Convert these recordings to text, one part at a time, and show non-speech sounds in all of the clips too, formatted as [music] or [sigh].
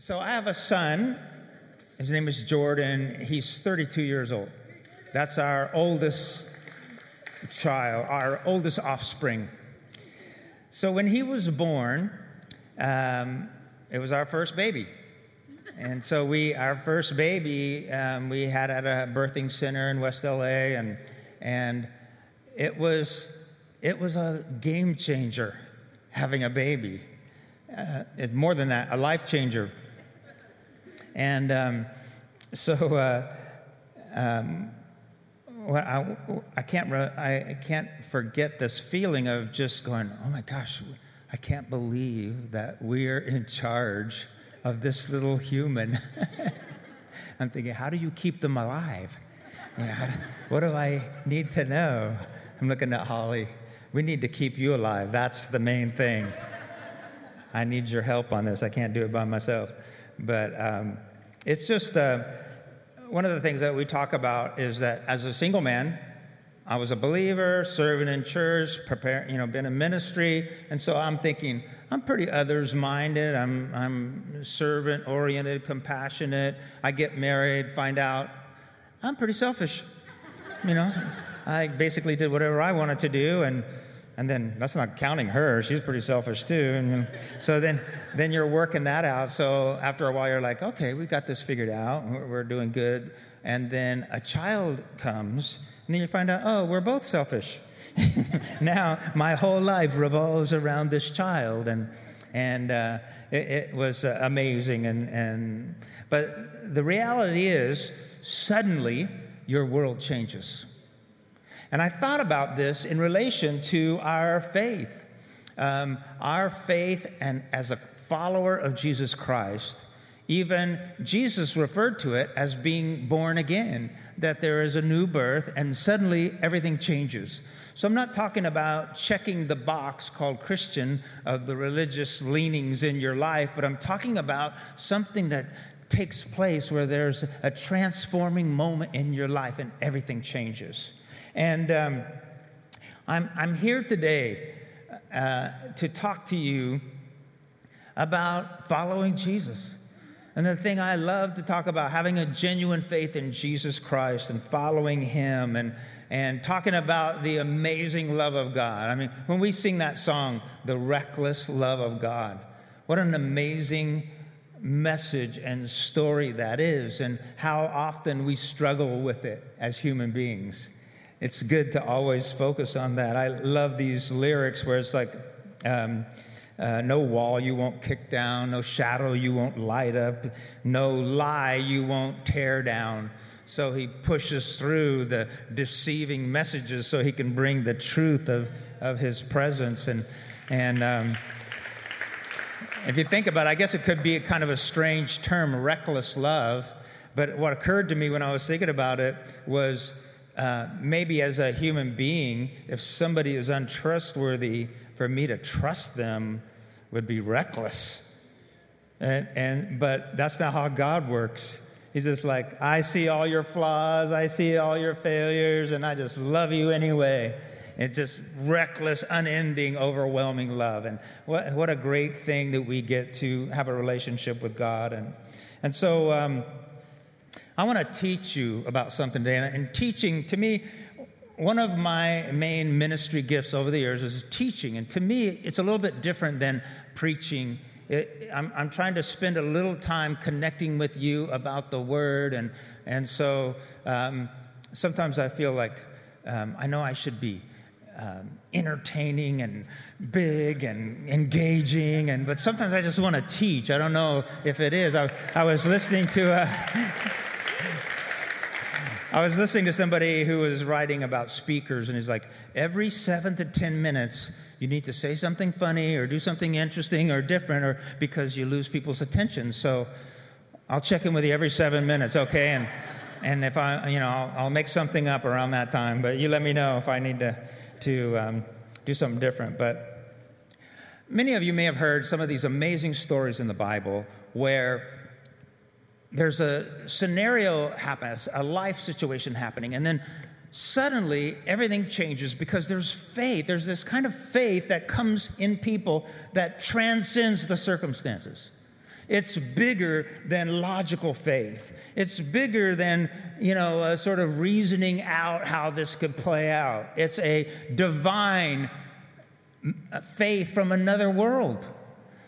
So I have a son. His name is Jordan. He's 32 years old. That's our oldest child, our oldest offspring. So when he was born, um, it was our first baby. And so we, our first baby, um, we had at a birthing center in West LA, and and it was it was a game changer having a baby. Uh, it's more than that, a life changer. And um, so uh, um, well, I, I, can't I can't forget this feeling of just going, oh my gosh, I can't believe that we're in charge of this little human. [laughs] I'm thinking, how do you keep them alive? You know, what do I need to know? I'm looking at Holly. We need to keep you alive. That's the main thing. I need your help on this. I can't do it by myself. But um, it's just uh, one of the things that we talk about is that as a single man, I was a believer, serving in church, preparing, you know, been in ministry, and so I'm thinking I'm pretty others-minded. I'm I'm servant-oriented, compassionate. I get married, find out I'm pretty selfish. You know, I basically did whatever I wanted to do, and and then that's not counting her she's pretty selfish too and so then then you're working that out. So after a while you're like okay we've got this figured out. We're doing good. And then a child comes and then you find out oh we're both selfish. [laughs] Now my whole life revolves around this child and and uh, it, it, was uh, amazing and and but the reality is suddenly your world changes and I thought about this in relation to our faith. Um, our faith, and as a follower of Jesus Christ, even Jesus referred to it as being born again, that there is a new birth and suddenly everything changes. So I'm not talking about checking the box called Christian of the religious leanings in your life, but I'm talking about something that takes place where there's a transforming moment in your life and everything changes. And um, I'm, I'm here today uh, to talk to you about following Jesus. And the thing I love to talk about, having a genuine faith in Jesus Christ and following Him and, and talking about the amazing love of God. I mean, when we sing that song, The Reckless Love of God, what an amazing message and story that is, and how often we struggle with it as human beings it's good to always focus on that. I love these lyrics where it's like, um, uh, no wall you won't kick down, no shadow you won't light up, no lie you won't tear down. So he pushes through the deceiving messages so he can bring the truth of, of his presence. And, and um, if you think about it, I guess it could be a kind of a strange term, reckless love. But what occurred to me when I was thinking about it was uh, maybe as a human being, if somebody is untrustworthy, for me to trust them would be reckless. And, and, but that's not how God works. He's just like, I see all your flaws, I see all your failures, and I just love you anyway. It's just reckless, unending, overwhelming love. And what, what a great thing that we get to have a relationship with God. And, and so, um, I want to teach you about something today. And teaching, to me, one of my main ministry gifts over the years is teaching. And to me, it's a little bit different than preaching. It, I'm, I'm, trying to spend a little time connecting with you about the word. And, and so um, sometimes I feel like um, I know I should be um, entertaining and big and engaging and but sometimes i just want to teach i don't know if it is i, I was listening to a [laughs] I was listening to somebody who was writing about speakers, and he's like, every seven to 10 minutes, you need to say something funny or do something interesting or different, or because you lose people's attention. So I'll check in with you every seven minutes, okay? And, and if I, you know, I'll, I'll make something up around that time, but you let me know if I need to, to um, do something different. But many of you may have heard some of these amazing stories in the Bible where there's a scenario happens, a life situation happening, and then suddenly everything changes because there's faith. There's this kind of faith that comes in people that transcends the circumstances. It's bigger than logical faith. It's bigger than, you know, sort of reasoning out how this could play out. It's a divine uh, faith from another world.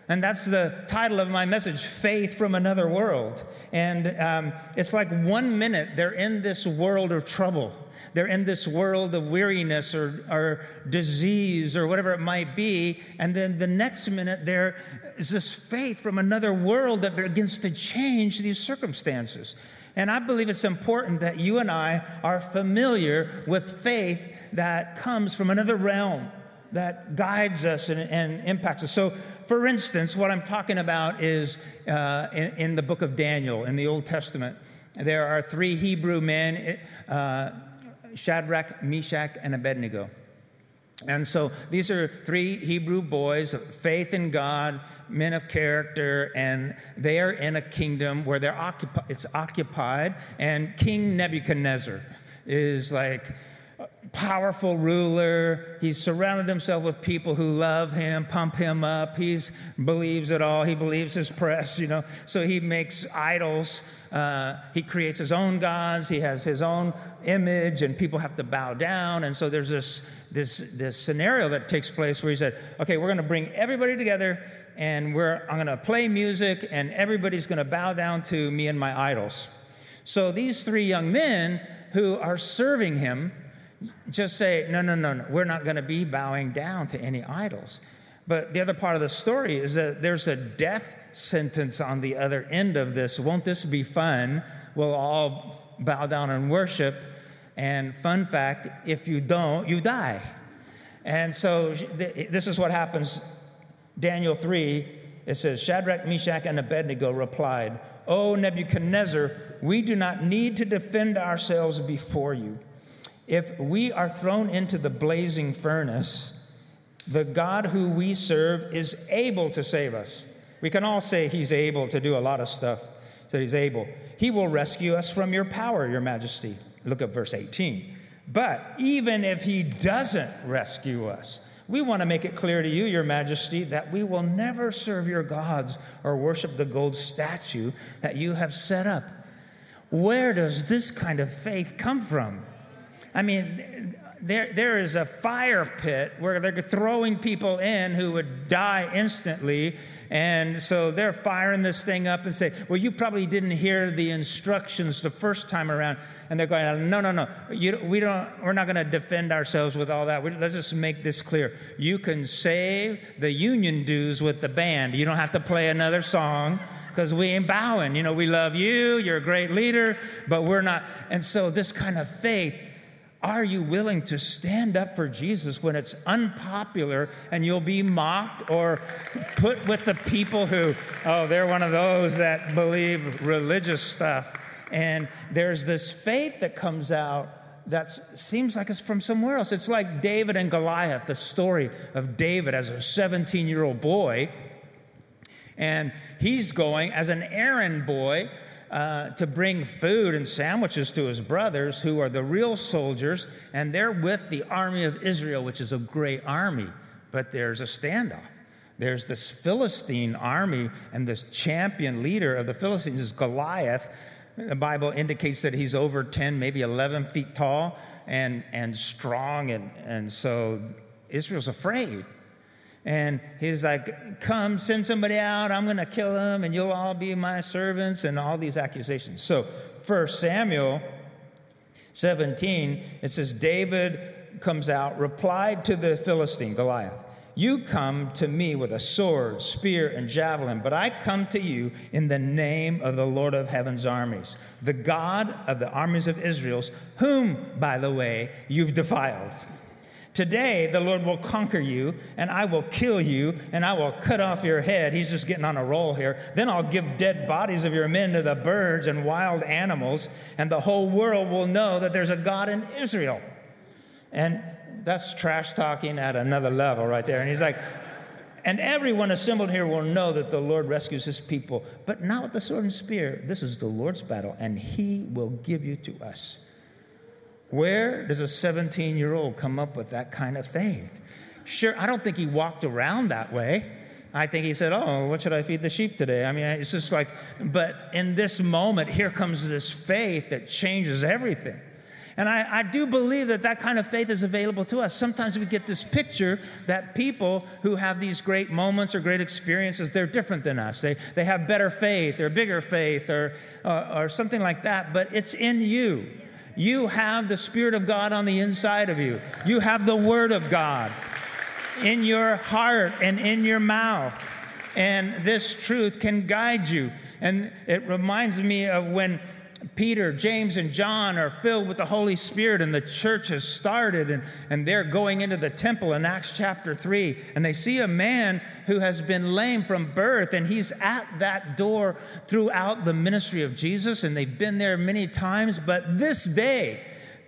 And that's the title of my message Faith from Another World. And um, it's like one minute they're in this world of trouble they're in this world of weariness or, or disease or whatever it might be. And then the next minute, there is this faith from another world that begins to change these circumstances. And I believe it's important that you and I are familiar with faith that comes from another realm that guides us and, and impacts us. So, for instance, what I'm talking about is uh, in, in, the book of Daniel in the Old Testament. There are three Hebrew men. Uh, Shadrach, Meshach, and Abednego. And so these are three Hebrew boys of faith in God, men of character, and they are in a kingdom where they're occupi- it's occupied, and King Nebuchadnezzar is like powerful ruler. He's surrounded himself with people who love him, pump him up. He believes it all. He believes his press, you know. So he makes idols uh, he creates his own gods. He has his own image, and people have to bow down. And so there's this, this, this scenario that takes place where he said, Okay, we're going to bring everybody together, and we're, I'm going to play music, and everybody's going to bow down to me and my idols. So these three young men who are serving him just say, No, no, no, no, we're not going to be bowing down to any idols. But the other part of the story is that there's a death sentence on the other end of this. Won't this be fun? We'll all bow down and worship. And fun fact if you don't, you die. And so this is what happens. Daniel 3, it says Shadrach, Meshach, and Abednego replied, O Nebuchadnezzar, we do not need to defend ourselves before you. If we are thrown into the blazing furnace, the God who we serve is able to save us. We can all say he's able to do a lot of stuff, that he's able. He will rescue us from your power, your majesty. Look at verse 18. But even if he doesn't rescue us, we want to make it clear to you, Your Majesty, that we will never serve your gods or worship the gold statue that you have set up. Where does this kind of faith come from? I mean, there, there is a fire pit where they're throwing people in who would die instantly. And so they're firing this thing up and say, Well, you probably didn't hear the instructions the first time around. And they're going, No, no, no. You, we don't, we're not going to defend ourselves with all that. We, let's just make this clear. You can save the union dues with the band. You don't have to play another song because we ain't bowing. You know, we love you, you're a great leader, but we're not. And so, this kind of faith are you willing to stand up for Jesus when it's unpopular and you'll be mocked or put with the people who, oh, they're one of those that believe religious stuff? And there's this faith that comes out that seems like it's from somewhere else. It's like David and Goliath, the story of David as a 17 year old boy. And he's going as an errand boy uh, to bring food and sandwiches to his brothers, who are the real soldiers, and they're with the army of Israel, which is a great army. But there's a standoff. There's this Philistine army, and this champion leader of the Philistines is Goliath. The Bible indicates that he's over 10, maybe 11 feet tall and, and strong, and, and so Israel's afraid. And he's like, Come, send somebody out. I'm going to kill them, and you'll all be my servants, and all these accusations. So, First Samuel 17, it says, David comes out, replied to the Philistine, Goliath, You come to me with a sword, spear, and javelin, but I come to you in the name of the Lord of heaven's armies, the God of the armies of Israel's, whom, by the way, you've defiled. Today, the Lord will conquer you, and I will kill you, and I will cut off your head. He's just getting on a roll here. Then I'll give dead bodies of your men to the birds and wild animals, and the whole world will know that there's a God in Israel. And that's trash talking at another level right there. And he's like, and everyone assembled here will know that the Lord rescues his people, but not with the sword and spear. This is the Lord's battle, and he will give you to us. Where does a 17 year old come up with that kind of faith? Sure, I don't think he walked around that way. I think he said, Oh, what should I feed the sheep today? I mean, it's just like, but in this moment, here comes this faith that changes everything. And I, I, do believe that that kind of faith is available to us. Sometimes we get this picture that people who have these great moments or great experiences, they're different than us. They, they have better faith or bigger faith or, uh, or something like that, but it's in you. You have the Spirit of God on the inside of you, you have the Word of God in your heart and in your mouth. And this truth can guide you. And it reminds me of when Peter, James, and John are filled with the Holy Spirit, and the church has started, and, and they're going into the temple in Acts chapter 3. And they see a man who has been lame from birth, and he's at that door throughout the ministry of Jesus, and they've been there many times. But this day,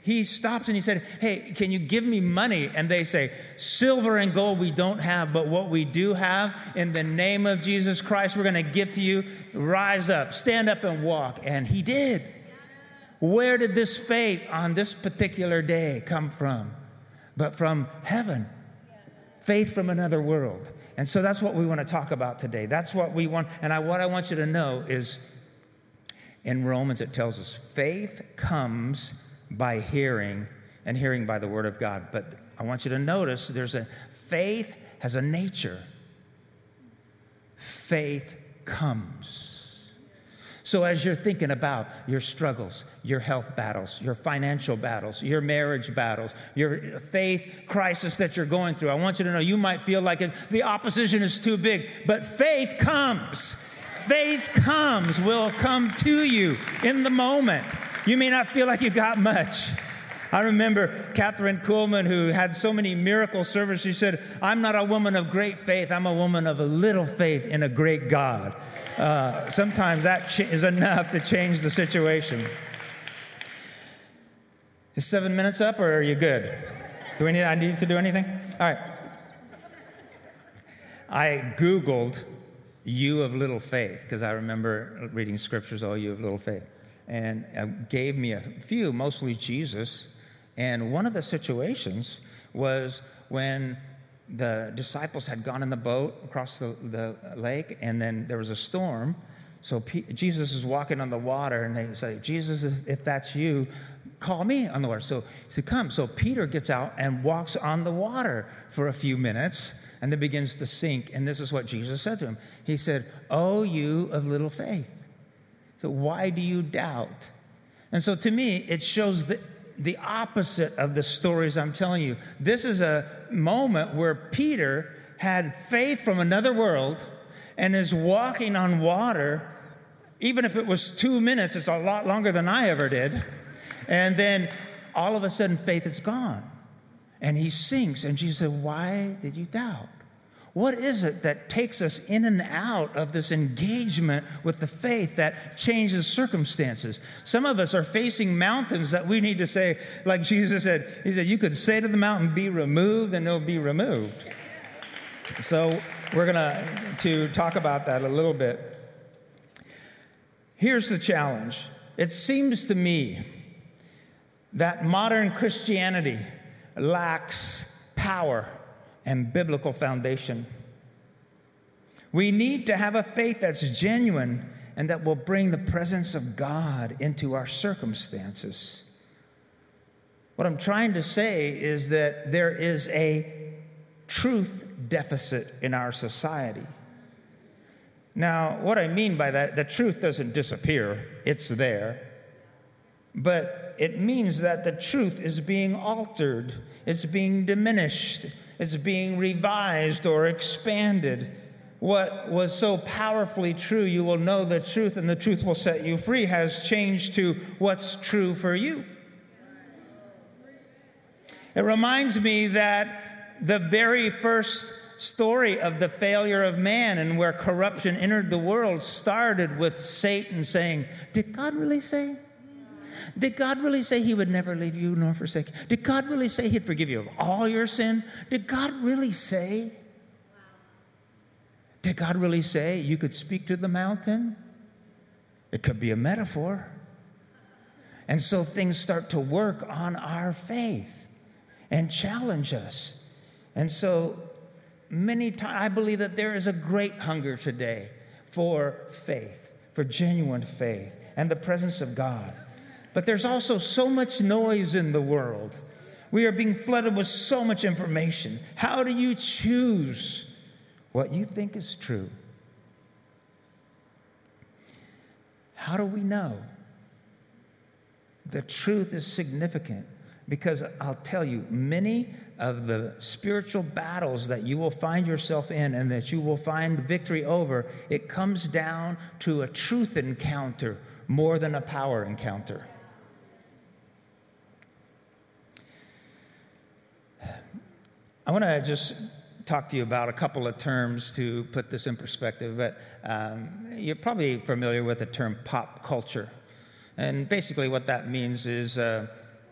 he stops and he said, Hey, can you give me money? And they say, Silver and gold we don't have, but what we do have, in the name of Jesus Christ, we're going to give to you. Rise up, stand up and walk. And he did. Where did this faith on this particular day come from? But from heaven. Faith from another world. And so that's what we want to talk about today. That's what we want. And I, what I want you to know is in Romans, it tells us faith comes by hearing, and hearing by the word of God. But I want you to notice there's a faith has a nature. Faith comes. So, as you're thinking about your struggles, your health battles, your financial battles, your marriage battles, your faith crisis that you're going through, I want you to know you might feel like it, the opposition is too big, but faith comes. Faith comes, will come to you in the moment. You may not feel like you got much. I remember Kathryn Kuhlman, who had so many miracle services. She said, I'm not a woman of great faith. I'm a woman of a little faith in a great God. Uh, sometimes that ch- is enough to change the situation. Is seven minutes up, or are you good? Do we need? I need to do anything? All right. I Googled "you of little faith" because I remember reading scriptures. Oh, you of little faith and uh, gave me a few, mostly Jesus. And one of the situations was when the disciples had gone in the boat across the, the lake, and then there was a storm. So P- Jesus is walking on the water, and they say, Jesus, if that's you, call me on the water. So he said, Come. So Peter gets out and walks on the water for a few minutes and then begins to sink. And this is what Jesus said to him He said, Oh, you of little faith. So, why do you doubt? And so, to me, it shows the, the opposite of the stories I'm telling you. This is a moment where Peter had faith from another world and is walking on water. Even if it was two minutes, it's a lot longer than I ever did. And then all of a sudden, faith is gone. And he sinks. And Jesus said, Why did you doubt? What is it that takes us in and out of this engagement with the faith that changes circumstances? Some of us are facing mountains that we need to say, like Jesus said, He said, You could say to the mountain, Be removed, and it'll be removed. So we're going to talk about that a little bit. Here's the challenge. It seems to me that modern Christianity lacks power and biblical foundation. We need to have a faith that's genuine and that will bring the presence of God into our circumstances. What I'm trying to say is that there is a truth deficit in our society. Now, what I mean by that, the truth doesn't disappear, it's there. But it means that the truth is being altered, it's being diminished, is being revised or expanded. What was so powerfully true, you will know the truth, and the truth will set you free, has changed to what's true for you. It reminds me that the very first story of the failure of man and where corruption entered the world started with Satan saying, Did God really say? Did God really say He would never leave you nor forsake you? Did God really say He'd forgive you of all your sin? Did God really say? Did God really say you could speak to the mountain? It could be a metaphor. And so things start to work on our faith and challenge us. And so many times, I believe that there is a great hunger today for faith, for genuine faith, and the presence of God. But there's also so much noise in the world. We are being flooded with so much information. How do you choose what you think is true? How do we know? The truth is significant because I'll tell you, many of the spiritual battles that you will find yourself in and that you will find victory over, it comes down to a truth encounter more than a power encounter. I want to just talk to you about a couple of terms to put this in perspective, but um, you're probably familiar with the term pop culture. And basically, what that means is, uh,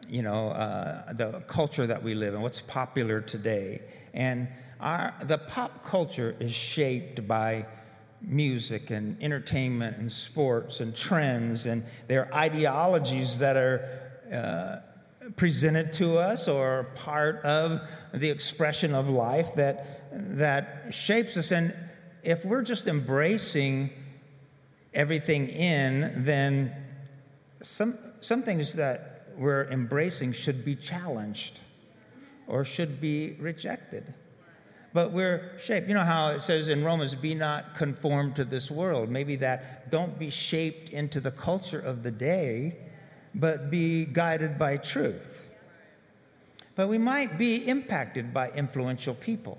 you know, uh, the culture that we live in, what's popular today. And our, the pop culture is shaped by music and entertainment and sports and trends, and their ideologies that are uh, presented to us or part of the expression of life that, that shapes us. And if we're just embracing everything in, then some, some things that we're embracing should be challenged or should be rejected. But we're shaped. You know how it says in Romans, be not conformed to this world. Maybe that don't be shaped into the culture of the day but be guided by truth. But we might be impacted by influential people.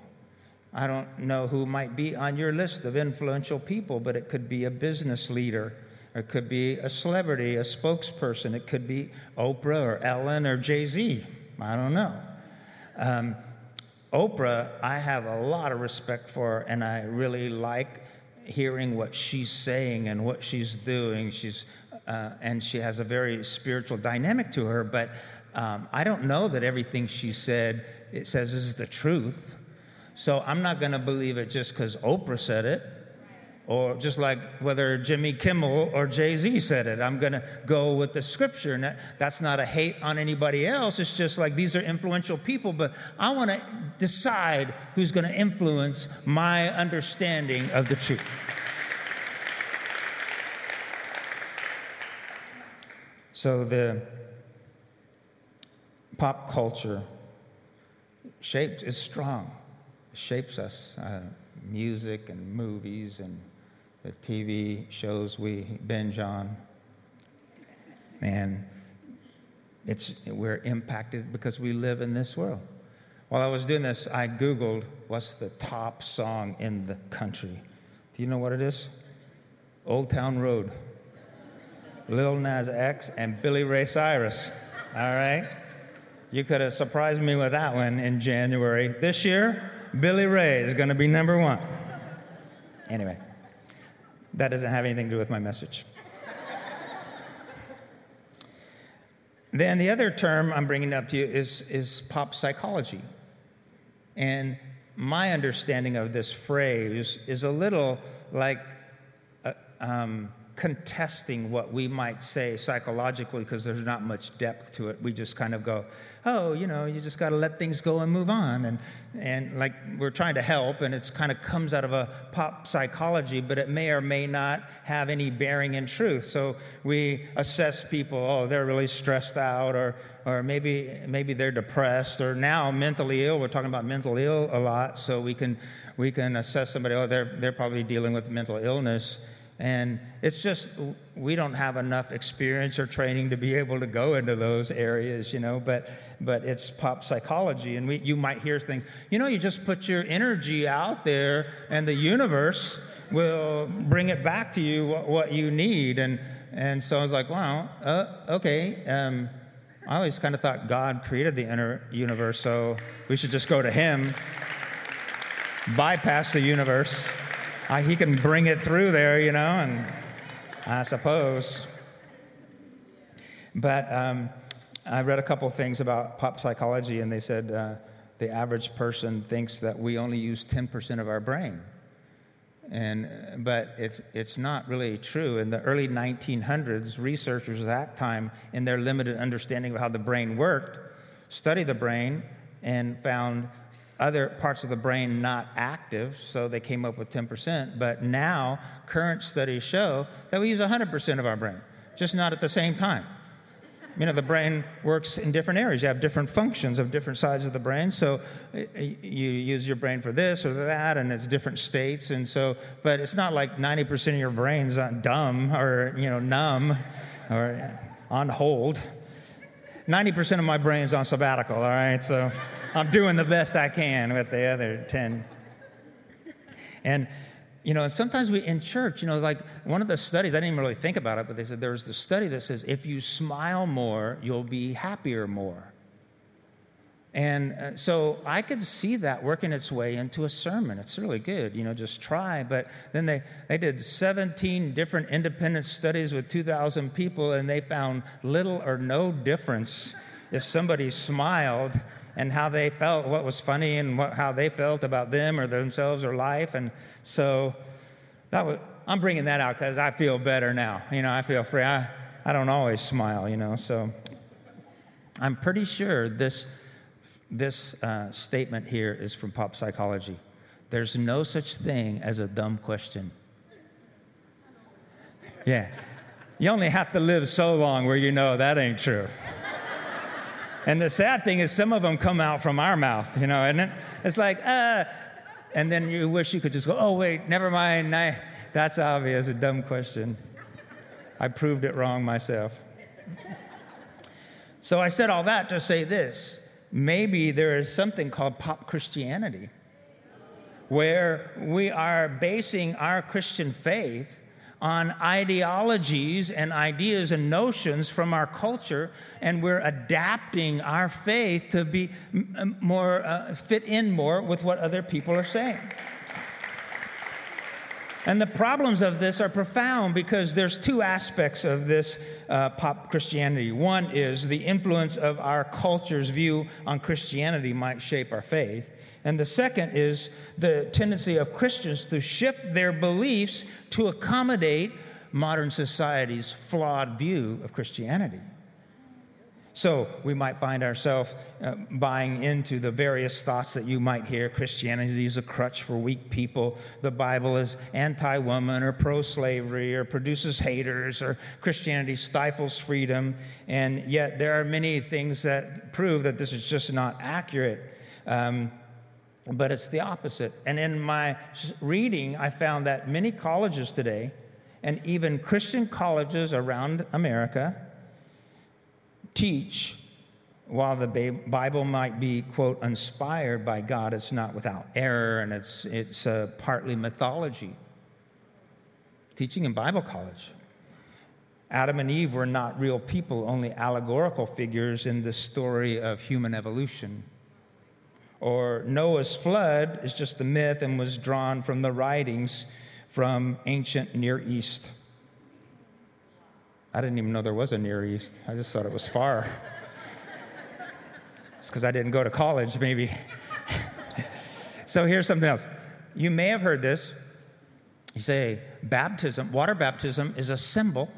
I don't know who might be on your list of influential people, but it could be a business leader, or it could be a celebrity, a spokesperson, it could be Oprah or Ellen or Jay Z. I don't know. Um, Oprah, I have a lot of respect for, and I really like hearing what she's saying and what she's doing. She's uh, and she has a very spiritual dynamic to her. But um, I don't know that everything she said it says this is the truth. So I'm not going to believe it just because Oprah said it, or just like whether Jimmy Kimmel or Jay Z said it. I'm going to go with the scripture. And that, that's not a hate on anybody else. It's just like these are influential people, but I want to decide who's going to influence my understanding of the truth. So the pop culture shapes is strong, shapes us. Uh, music and movies and the TV shows we binge on. And it's, we're impacted because we live in this world. While I was doing this, I Googled what's the top song in the country. Do you know what it is? Old Town Road. Lil Nas X, and Billy Ray Cyrus. All right? You could have surprised me with that one in January. This year, Billy Ray is going to be number one. Anyway, that doesn't have anything to do with my message. then the other term I'm bringing up to you is, is pop psychology. And my understanding of this phrase is a little like uh, um, contesting what we might say psychologically because there's not much depth to it. We just kind of go, oh, you know, you just got to let things go and move on. And, and like we're trying to help, and it kind of comes out of a pop psychology, but it may or may not have any bearing in truth. So we assess people, oh, they're really stressed out, or, or maybe, maybe they're depressed, or now mentally ill. We're talking about mental ill a lot, so we can, we can assess somebody, oh, they're, they're probably dealing with mental illness. And it's just, we don't have enough experience or training to be able to go into those areas, you know, but, but it's pop psychology. And we, you might hear things, you know, you just put your energy out there and the universe will bring it back to you what, what you need. And, and so I was like, wow, uh, okay. Um, I always kind of thought God created the inner universe, so we should just go to Him, bypass the universe uh, he can bring it through there, you know, and I suppose. But um, I read a couple things about pop psychology, and they said uh, the average person thinks that we only use 10% of our brain. And, but it's, it's not really true. In the early 1900s, researchers at that time, in their limited understanding of how the brain worked, studied the brain and found other parts of the brain not active, so they came up with 10%. But now, current studies show that we use 100% of our brain, just not at the same time. You know, the brain works in different areas. You have different functions of different sides of the brain. So eh, eh, you use your brain for this or that, and it's different states. And so, but it's not like 90% of your brain's dumb or, you know, numb or on hold. 90% of my brain's on sabbatical, all right? So I'm doing the best I can with the other 10. And, you know, sometimes we in church, you know, like one of the studies, I didn't even really think about it, but they said there was this study that says if you smile more, you'll be happier more. And uh, so I could see that working its way into a sermon. It's really good, you know, just try. But then they, they did 17 different independent studies with 2,000 people, and they found little or no difference if somebody smiled and how they felt, what was funny, and what, how they felt about them or themselves or life. And so that was, I'm bringing that out because I feel better now. You know, I feel free. I, I don't always smile, you know, so I'm pretty sure this this uh, statement here is from pop psychology. There's no such thing as a dumb question. Yeah. You only have to live so long where you know that ain't true. and the sad thing is, some of them come out from our mouth, you know, and it's like, uh, and then you wish you could just go, oh, wait, never mind. I, that's obvious, a dumb question. I proved it wrong myself. so I said all that to say this maybe there is something called pop Christianity, where we are basing our Christian faith on ideologies and ideas and notions from our culture, and we're adapting our faith to be more uh, fit in more with what other people are saying. And the problems of this are profound because there's two aspects of this uh, pop Christianity. One is the influence of our culture's view on Christianity might shape our faith. And the second is the tendency of Christians to shift their beliefs to accommodate modern society's flawed view of Christianity. So we might find ourselves uh, buying into the various thoughts that you might hear. Christianity is a crutch for weak people. The Bible is anti woman or pro slavery or produces haters or Christianity stifles freedom. And yet there are many things that prove that this is just not accurate. Um, but it's the opposite. And in my reading, I found that many colleges today, and even Christian colleges around America, teach while the Bible might be, quote, inspired by God, it's not without error and it's, it's uh, partly mythology. Teaching in Bible college. Adam and Eve were not real people, only allegorical figures in the story of human evolution. Or Noah's flood is just a myth and was drawn from the writings from ancient Near East. I didn't even know there was a Near East. I just thought it was far. [laughs] it's because I didn't go to college, maybe. [laughs] so here's something else. You may have heard this. You say baptism, water baptism is a symbol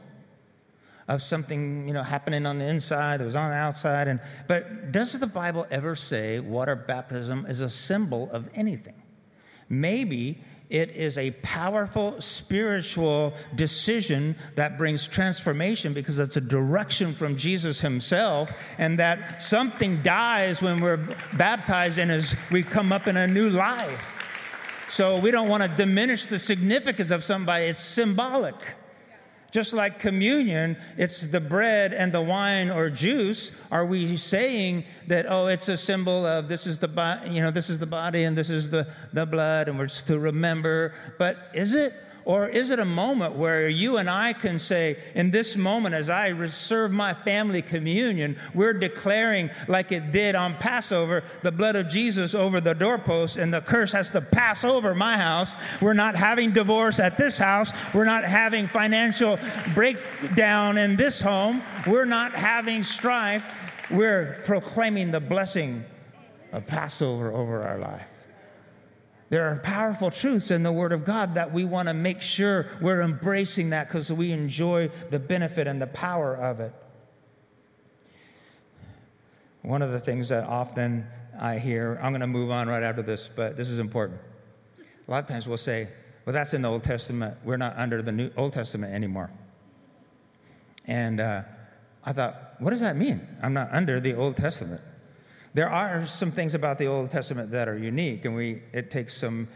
of something you know happening on the inside that was on the outside and but does the bible ever say water baptism is a symbol of anything maybe it is a powerful spiritual decision that brings transformation because it's a direction from Jesus himself, and that something dies when we're baptized and as we come up in a new life. So we don't want to diminish the significance of somebody, it's symbolic. Just like communion, it's the bread and the wine or juice. Are we saying that, oh, it's a symbol of this is the body, you know, this is the body and this is the, the blood and we're just to remember? But is it? Or is it a moment where you and I can say, in this moment, as I serve my family communion, we're declaring, like it did on Passover, the blood of Jesus over the doorpost, and the curse has to pass over my house. We're not having divorce at this house. We're not having financial breakdown in this home. We're not having strife. We're proclaiming the blessing of Passover over our life. There are powerful truths in the Word of God that we want to make sure we're embracing that because we enjoy the benefit and the power of it. One of the things that often I hear. I'm going to move on right after this, but this is important. A lot of times we'll say, well, that's in the Old Testament. We're not under the New Old Testament anymore. And uh, I thought, what does that mean? I'm not under the Old Testament. There are some things about the Old Testament that are unique, and we, it takes some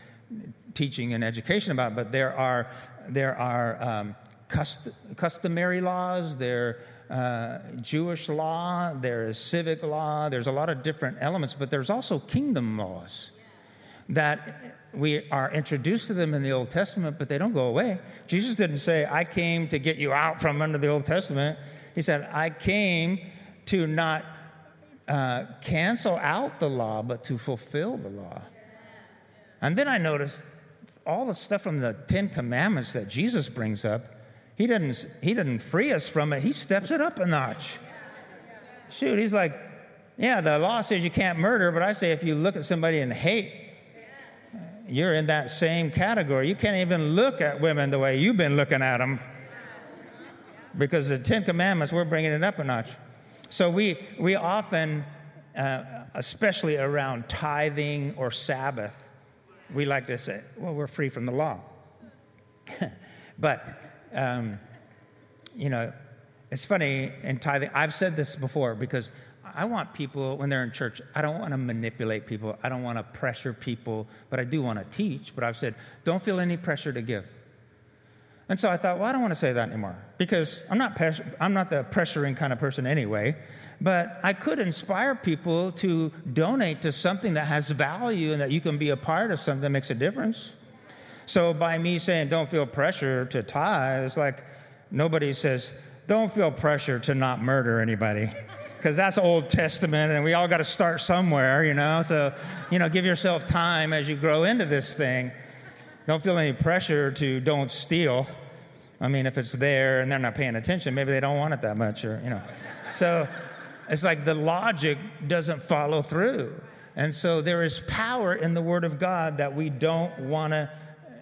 teaching and education about, but there are, there are um, cust- customary laws, there uh, Jewish law, there's civic law, there's a lot of different elements, but there's also kingdom laws that we are introduced to them in the Old Testament, but they don't go away. Jesus didn't say, I came to get you out from under the Old Testament. He said, I came to not uh, cancel out the law, but to fulfill the law. And then I noticed all the stuff from the Ten Commandments that Jesus brings up, he didn't, he didn't free us from it, he steps it up a notch. Shoot, he's like, yeah, the law says you can't murder, but I say if you look at somebody and hate, you're in that same category. You can't even look at women the way you've been looking at them. Because the Ten Commandments, we're bringing it up a notch. So we, we often, uh, especially around tithing or Sabbath, we like to say, well, we're free from the law. [laughs] but, um, you know, it's funny in tithing. I've said this before because I want people, when they're in church, I don't want to manipulate people. I don't want to pressure people, but I do want to teach. But I've said, don't feel any pressure to give. And so I thought, well, I don't want to say that anymore because I'm not, I'm not the pressuring kind of person anyway. But I could inspire people to donate to something that has value and that you can be a part of something that makes a difference. So by me saying, don't feel pressure to tithe, it's like nobody says, don't feel pressure to not murder anybody. Because that's Old Testament, and we all got to start somewhere, you know? So, you know, give yourself time as you grow into this thing. Don't feel any pressure to don't steal. I mean, if it's there and they're not paying attention, maybe they don't want it that much, or, you know. So it's like the logic doesn't follow through. And so there is power in the Word of God that we don't want to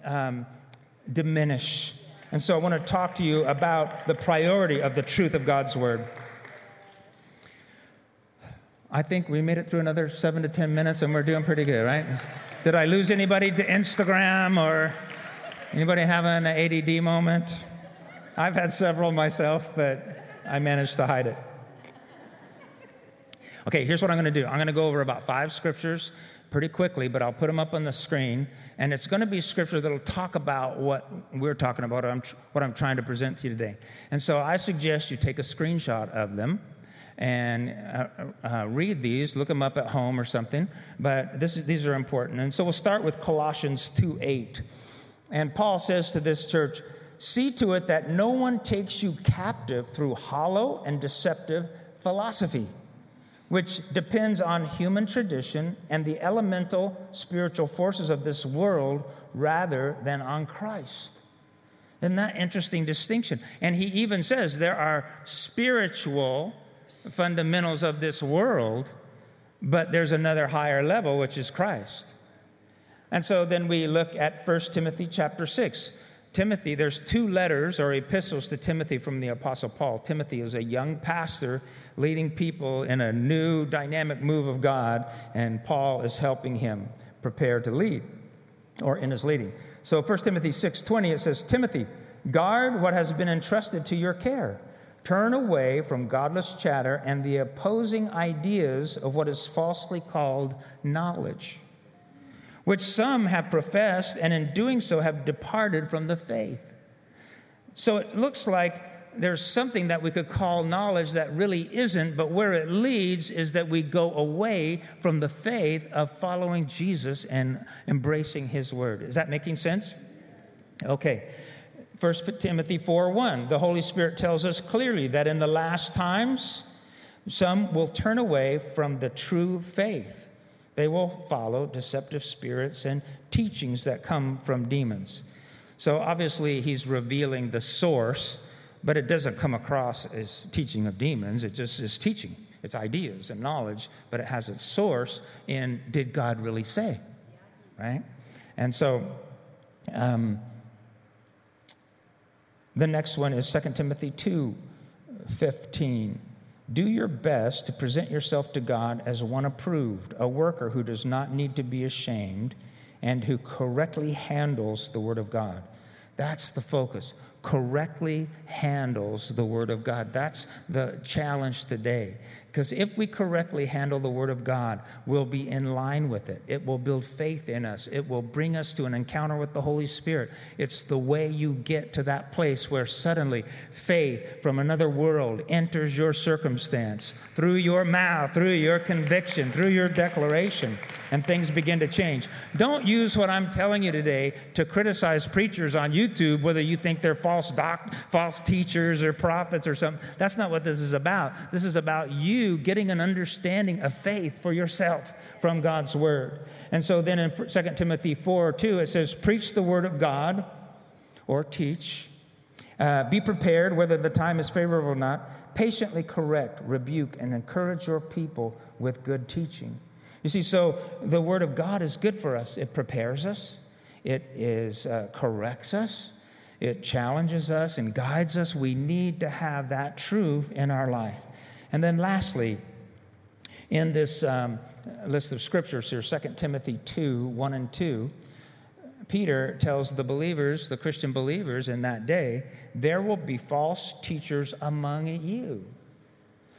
um, diminish. And so I want to talk to you about the priority of the truth of God's Word. I think we made it through another seven to 10 minutes and we're doing pretty good, right? Did I lose anybody to Instagram or anybody having an ADD moment? I've had several myself, but I managed to hide it. Okay, here's what I'm going to do I'm going to go over about five scriptures pretty quickly, but I'll put them up on the screen. And it's going to be scripture that'll talk about what we're talking about, what I'm trying to present to you today. And so I suggest you take a screenshot of them and uh, uh, read these, look them up at home or something. But this is, these are important. And so we'll start with Colossians 2 8. And Paul says to this church, See to it that no one takes you captive through hollow and deceptive philosophy, which depends on human tradition and the elemental spiritual forces of this world rather than on Christ. Isn't that interesting distinction? And he even says there are spiritual fundamentals of this world, but there's another higher level, which is Christ. And so then we look at 1 Timothy chapter 6. Timothy, there's two letters or epistles to Timothy from the Apostle Paul. Timothy is a young pastor leading people in a new dynamic move of God, and Paul is helping him prepare to lead or in his leading. So 1 Timothy 6:20 it says, "Timothy, guard what has been entrusted to your care." Turn away from godless chatter and the opposing ideas of what is falsely called knowledge, which some have professed and in doing so have departed from the faith. So it looks like there's something that we could call knowledge that really isn't, but where it leads is that we go away from the faith of following Jesus and embracing his word. Is that making sense? Okay. 1 Timothy 4 1, the Holy Spirit tells us clearly that in the last times, some will turn away from the true faith. They will follow deceptive spirits and teachings that come from demons. So obviously, he's revealing the source, but it doesn't come across as teaching of demons. It just is teaching. It's ideas and knowledge, but it has its source in did God really say? Right? And so, um, the next one is 2 Timothy 2 15. Do your best to present yourself to God as one approved, a worker who does not need to be ashamed and who correctly handles the Word of God. That's the focus correctly handles the Word of God. That's the challenge today. Because if we correctly handle the Word of God, we'll be in line with it. It will build faith in us, it will bring us to an encounter with the Holy Spirit. It's the way you get to that place where suddenly faith from another world enters your circumstance through your mouth, through your conviction, through your declaration, and things begin to change. Don't use what I'm telling you today to criticize preachers on YouTube, whether you think they're false, doc, false teachers or prophets or something. That's not what this is about. This is about you getting an understanding of faith for yourself from God's word. And so then in 2 Timothy 4 2, it says, Preach the word of God or teach. Uh, be prepared whether the time is favorable or not. Patiently correct, rebuke, and encourage your people with good teaching. You see, so the word of God is good for us. It prepares us, it is uh, corrects us, it challenges us and guides us. We need to have that truth in our life. And then, lastly, in this um, list of scriptures here, 2 Timothy 2 1 and 2, Peter tells the believers, the Christian believers in that day, there will be false teachers among you.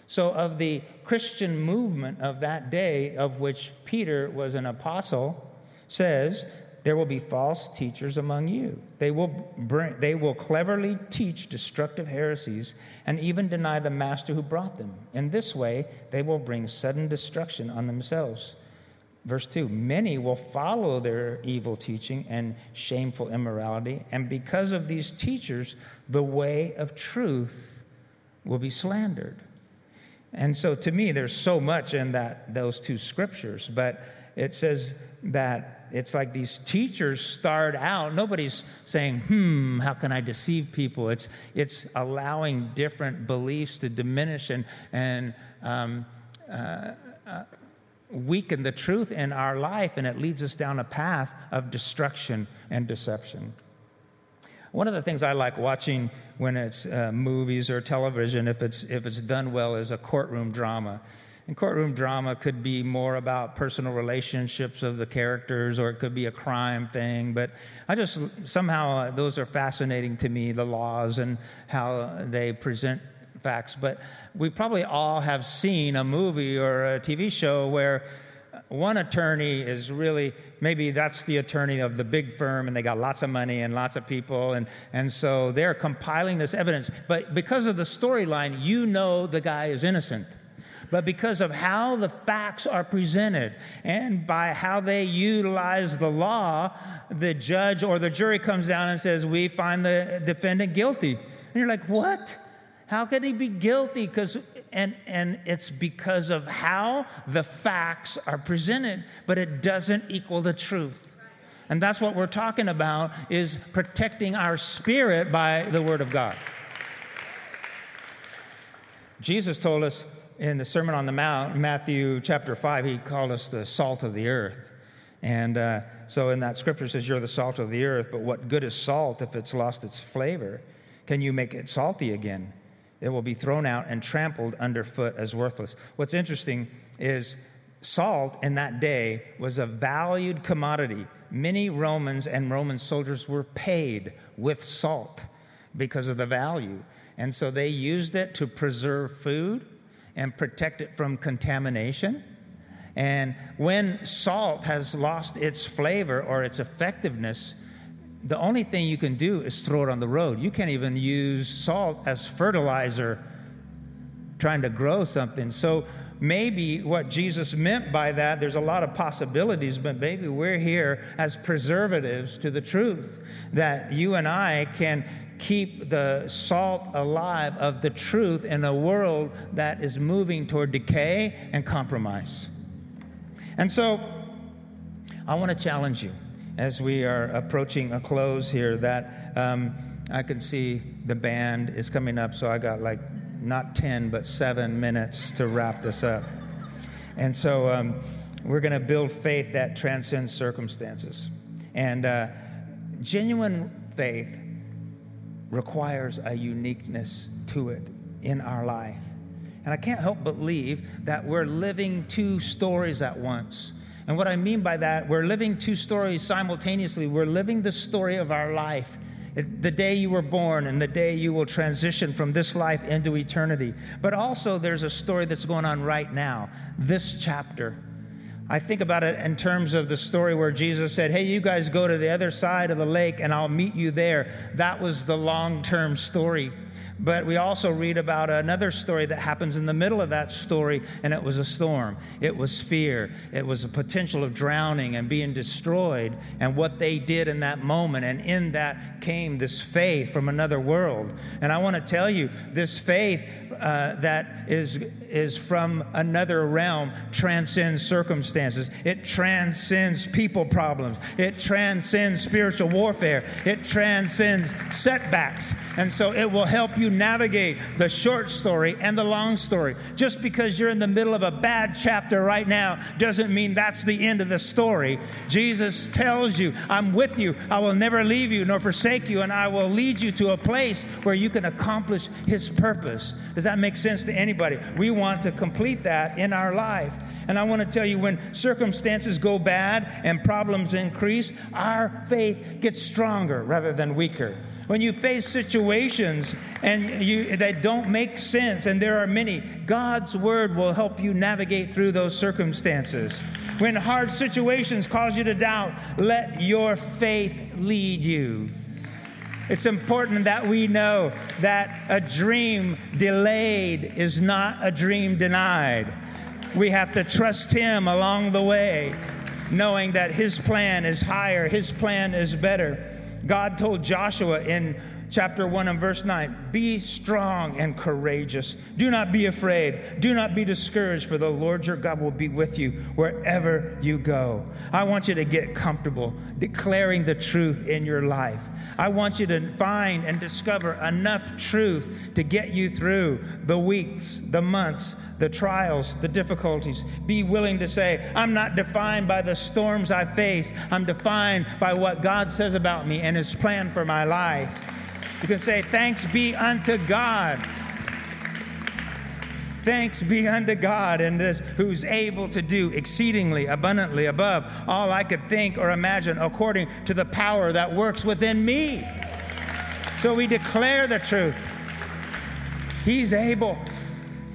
So, of the Christian movement of that day, of which Peter was an apostle, says there will be false teachers among you. They will, bring, they will cleverly teach destructive heresies and even deny the master who brought them. In this way, they will bring sudden destruction on themselves. Verse 2 Many will follow their evil teaching and shameful immorality, and because of these teachers, the way of truth will be slandered. And so to me, there's so much in that, those two scriptures, but it says that it's like these teachers start out, nobody's saying, hmm, how can I deceive people? It's, it's allowing different beliefs to diminish and, and um, uh, uh, weaken the truth in our life, and it leads us down a path of destruction and deception. One of the things I like watching when it's uh, movies or television, if it's, if it's done well, is a courtroom drama. And courtroom drama could be more about personal relationships of the characters, or it could be a crime thing. But I just somehow uh, those are fascinating to me, the laws and how they present facts. But we probably all have seen a movie or a TV show where one attorney is really maybe that's the attorney of the big firm and they got lots of money and lots of people and, and so they're compiling this evidence but because of the storyline you know the guy is innocent but because of how the facts are presented and by how they utilize the law, the judge or the jury comes down and says, We find the defendant guilty. And you're like, What? How could he be guilty? Because and, and it's because of how the facts are presented, but it doesn't equal the truth. And that's what we're talking about is protecting our spirit by the word of God. Jesus told us in the Sermon on the Mount, Matthew chapter 5, he called us the salt of the earth. And uh, so in that scripture says, You're the salt of the earth, but what good is salt if it's lost its flavor? Can you make it salty again? It will be thrown out and trampled underfoot as worthless. What's interesting is salt in that day was a valued commodity. Many Romans and Roman soldiers were paid with salt because of the value. And so they used it to preserve food and protect it from contamination. And when salt has lost its flavor or its effectiveness, the only thing you can do is throw it on the road. You can't even use salt as fertilizer trying to grow something. So maybe what Jesus meant by that, there's a lot of possibilities, but maybe we're here as preservatives to the truth that you and I can keep the salt alive of the truth in a world that is moving toward decay and compromise. And so I want to challenge you as we are approaching a close here that um, I can see the band is coming up, so I got like not 10, but seven minutes to wrap this up. And so um, we're going to build faith that transcends circumstances. And uh, genuine faith requires a uniqueness to it in our life. And I can't help but believe that we're living two stories at once. And what I mean by that, we're living two stories simultaneously. We're living the story of our life the day you were born and the day you will transition from this life into eternity. But also, there's a story that's going on right now, this chapter. I think about it in terms of the story where Jesus said, Hey, you guys go to the other side of the lake and I'll meet you there. That was the long term story. But we also read about another story that happens in the middle of that story, and it was a storm. It was fear. It was a potential of drowning and being destroyed, and what they did in that moment. And in that came this faith from another world. And I want to tell you, this faith uh, that is, is from another realm transcends circumstances, it transcends people problems, it transcends spiritual warfare, it transcends setbacks. And so it will help you navigate the short story and the long story. Just because you're in the middle of a bad chapter right now doesn't mean that's the end of the story. Jesus tells you, I'm with you. I will never leave you nor forsake you, and I will lead you to a place where you can accomplish His purpose. Does that make sense to anybody? We want to complete that in our life. And I want to tell you when circumstances go bad and problems increase, our faith gets stronger rather than weaker. When you face situations and you, that don't make sense, and there are many, God's word will help you navigate through those circumstances. When hard situations cause you to doubt, let your faith lead you. It's important that we know that a dream delayed is not a dream denied. We have to trust Him along the way, knowing that His plan is higher, His plan is better. God told Joshua in chapter 1 and verse 9 Be strong and courageous. Do not be afraid. Do not be discouraged, for the Lord your God will be with you wherever you go. I want you to get comfortable declaring the truth in your life. I want you to find and discover enough truth to get you through the weeks, the months, the trials, the difficulties. Be willing to say, I'm not defined by the storms I face. I'm defined by what God says about me and His plan for my life. You can say, Thanks be unto God. Thanks be unto God in this, who's able to do exceedingly abundantly above all I could think or imagine, according to the power that works within me. So we declare the truth. He's able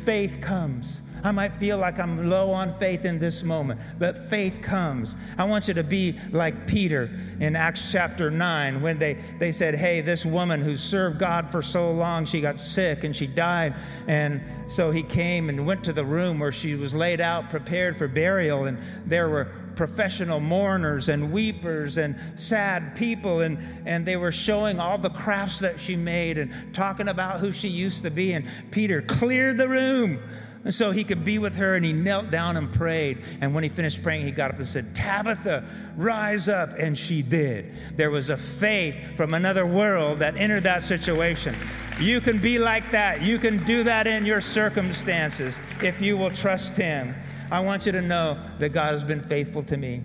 faith comes. I might feel like I'm low on faith in this moment, but faith comes. I want you to be like Peter in Acts chapter 9 when they, they said, Hey, this woman who served God for so long, she got sick and she died. And so he came and went to the room where she was laid out, prepared for burial. And there were professional mourners and weepers and sad people. And, and they were showing all the crafts that she made and talking about who she used to be. And Peter cleared the room. And so he could be with her, and he knelt down and prayed. And when he finished praying, he got up and said, Tabitha, rise up. And she did. There was a faith from another world that entered that situation. You can be like that. You can do that in your circumstances if you will trust him. I want you to know that God has been faithful to me.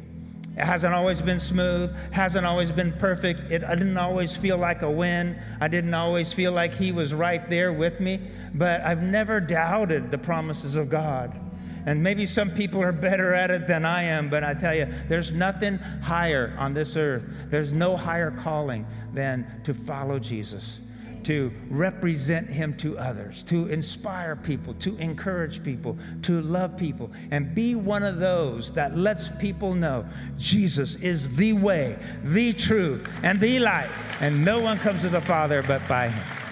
It hasn't always been smooth, hasn't always been perfect. It, I didn't always feel like a win. I didn't always feel like He was right there with me, but I've never doubted the promises of God. And maybe some people are better at it than I am, but I tell you, there's nothing higher on this earth. There's no higher calling than to follow Jesus to represent Him to others, to inspire people, to encourage people, to love people, and be one of those that lets people know Jesus is the way, the truth, and the life, and no one comes to the Father but by Him.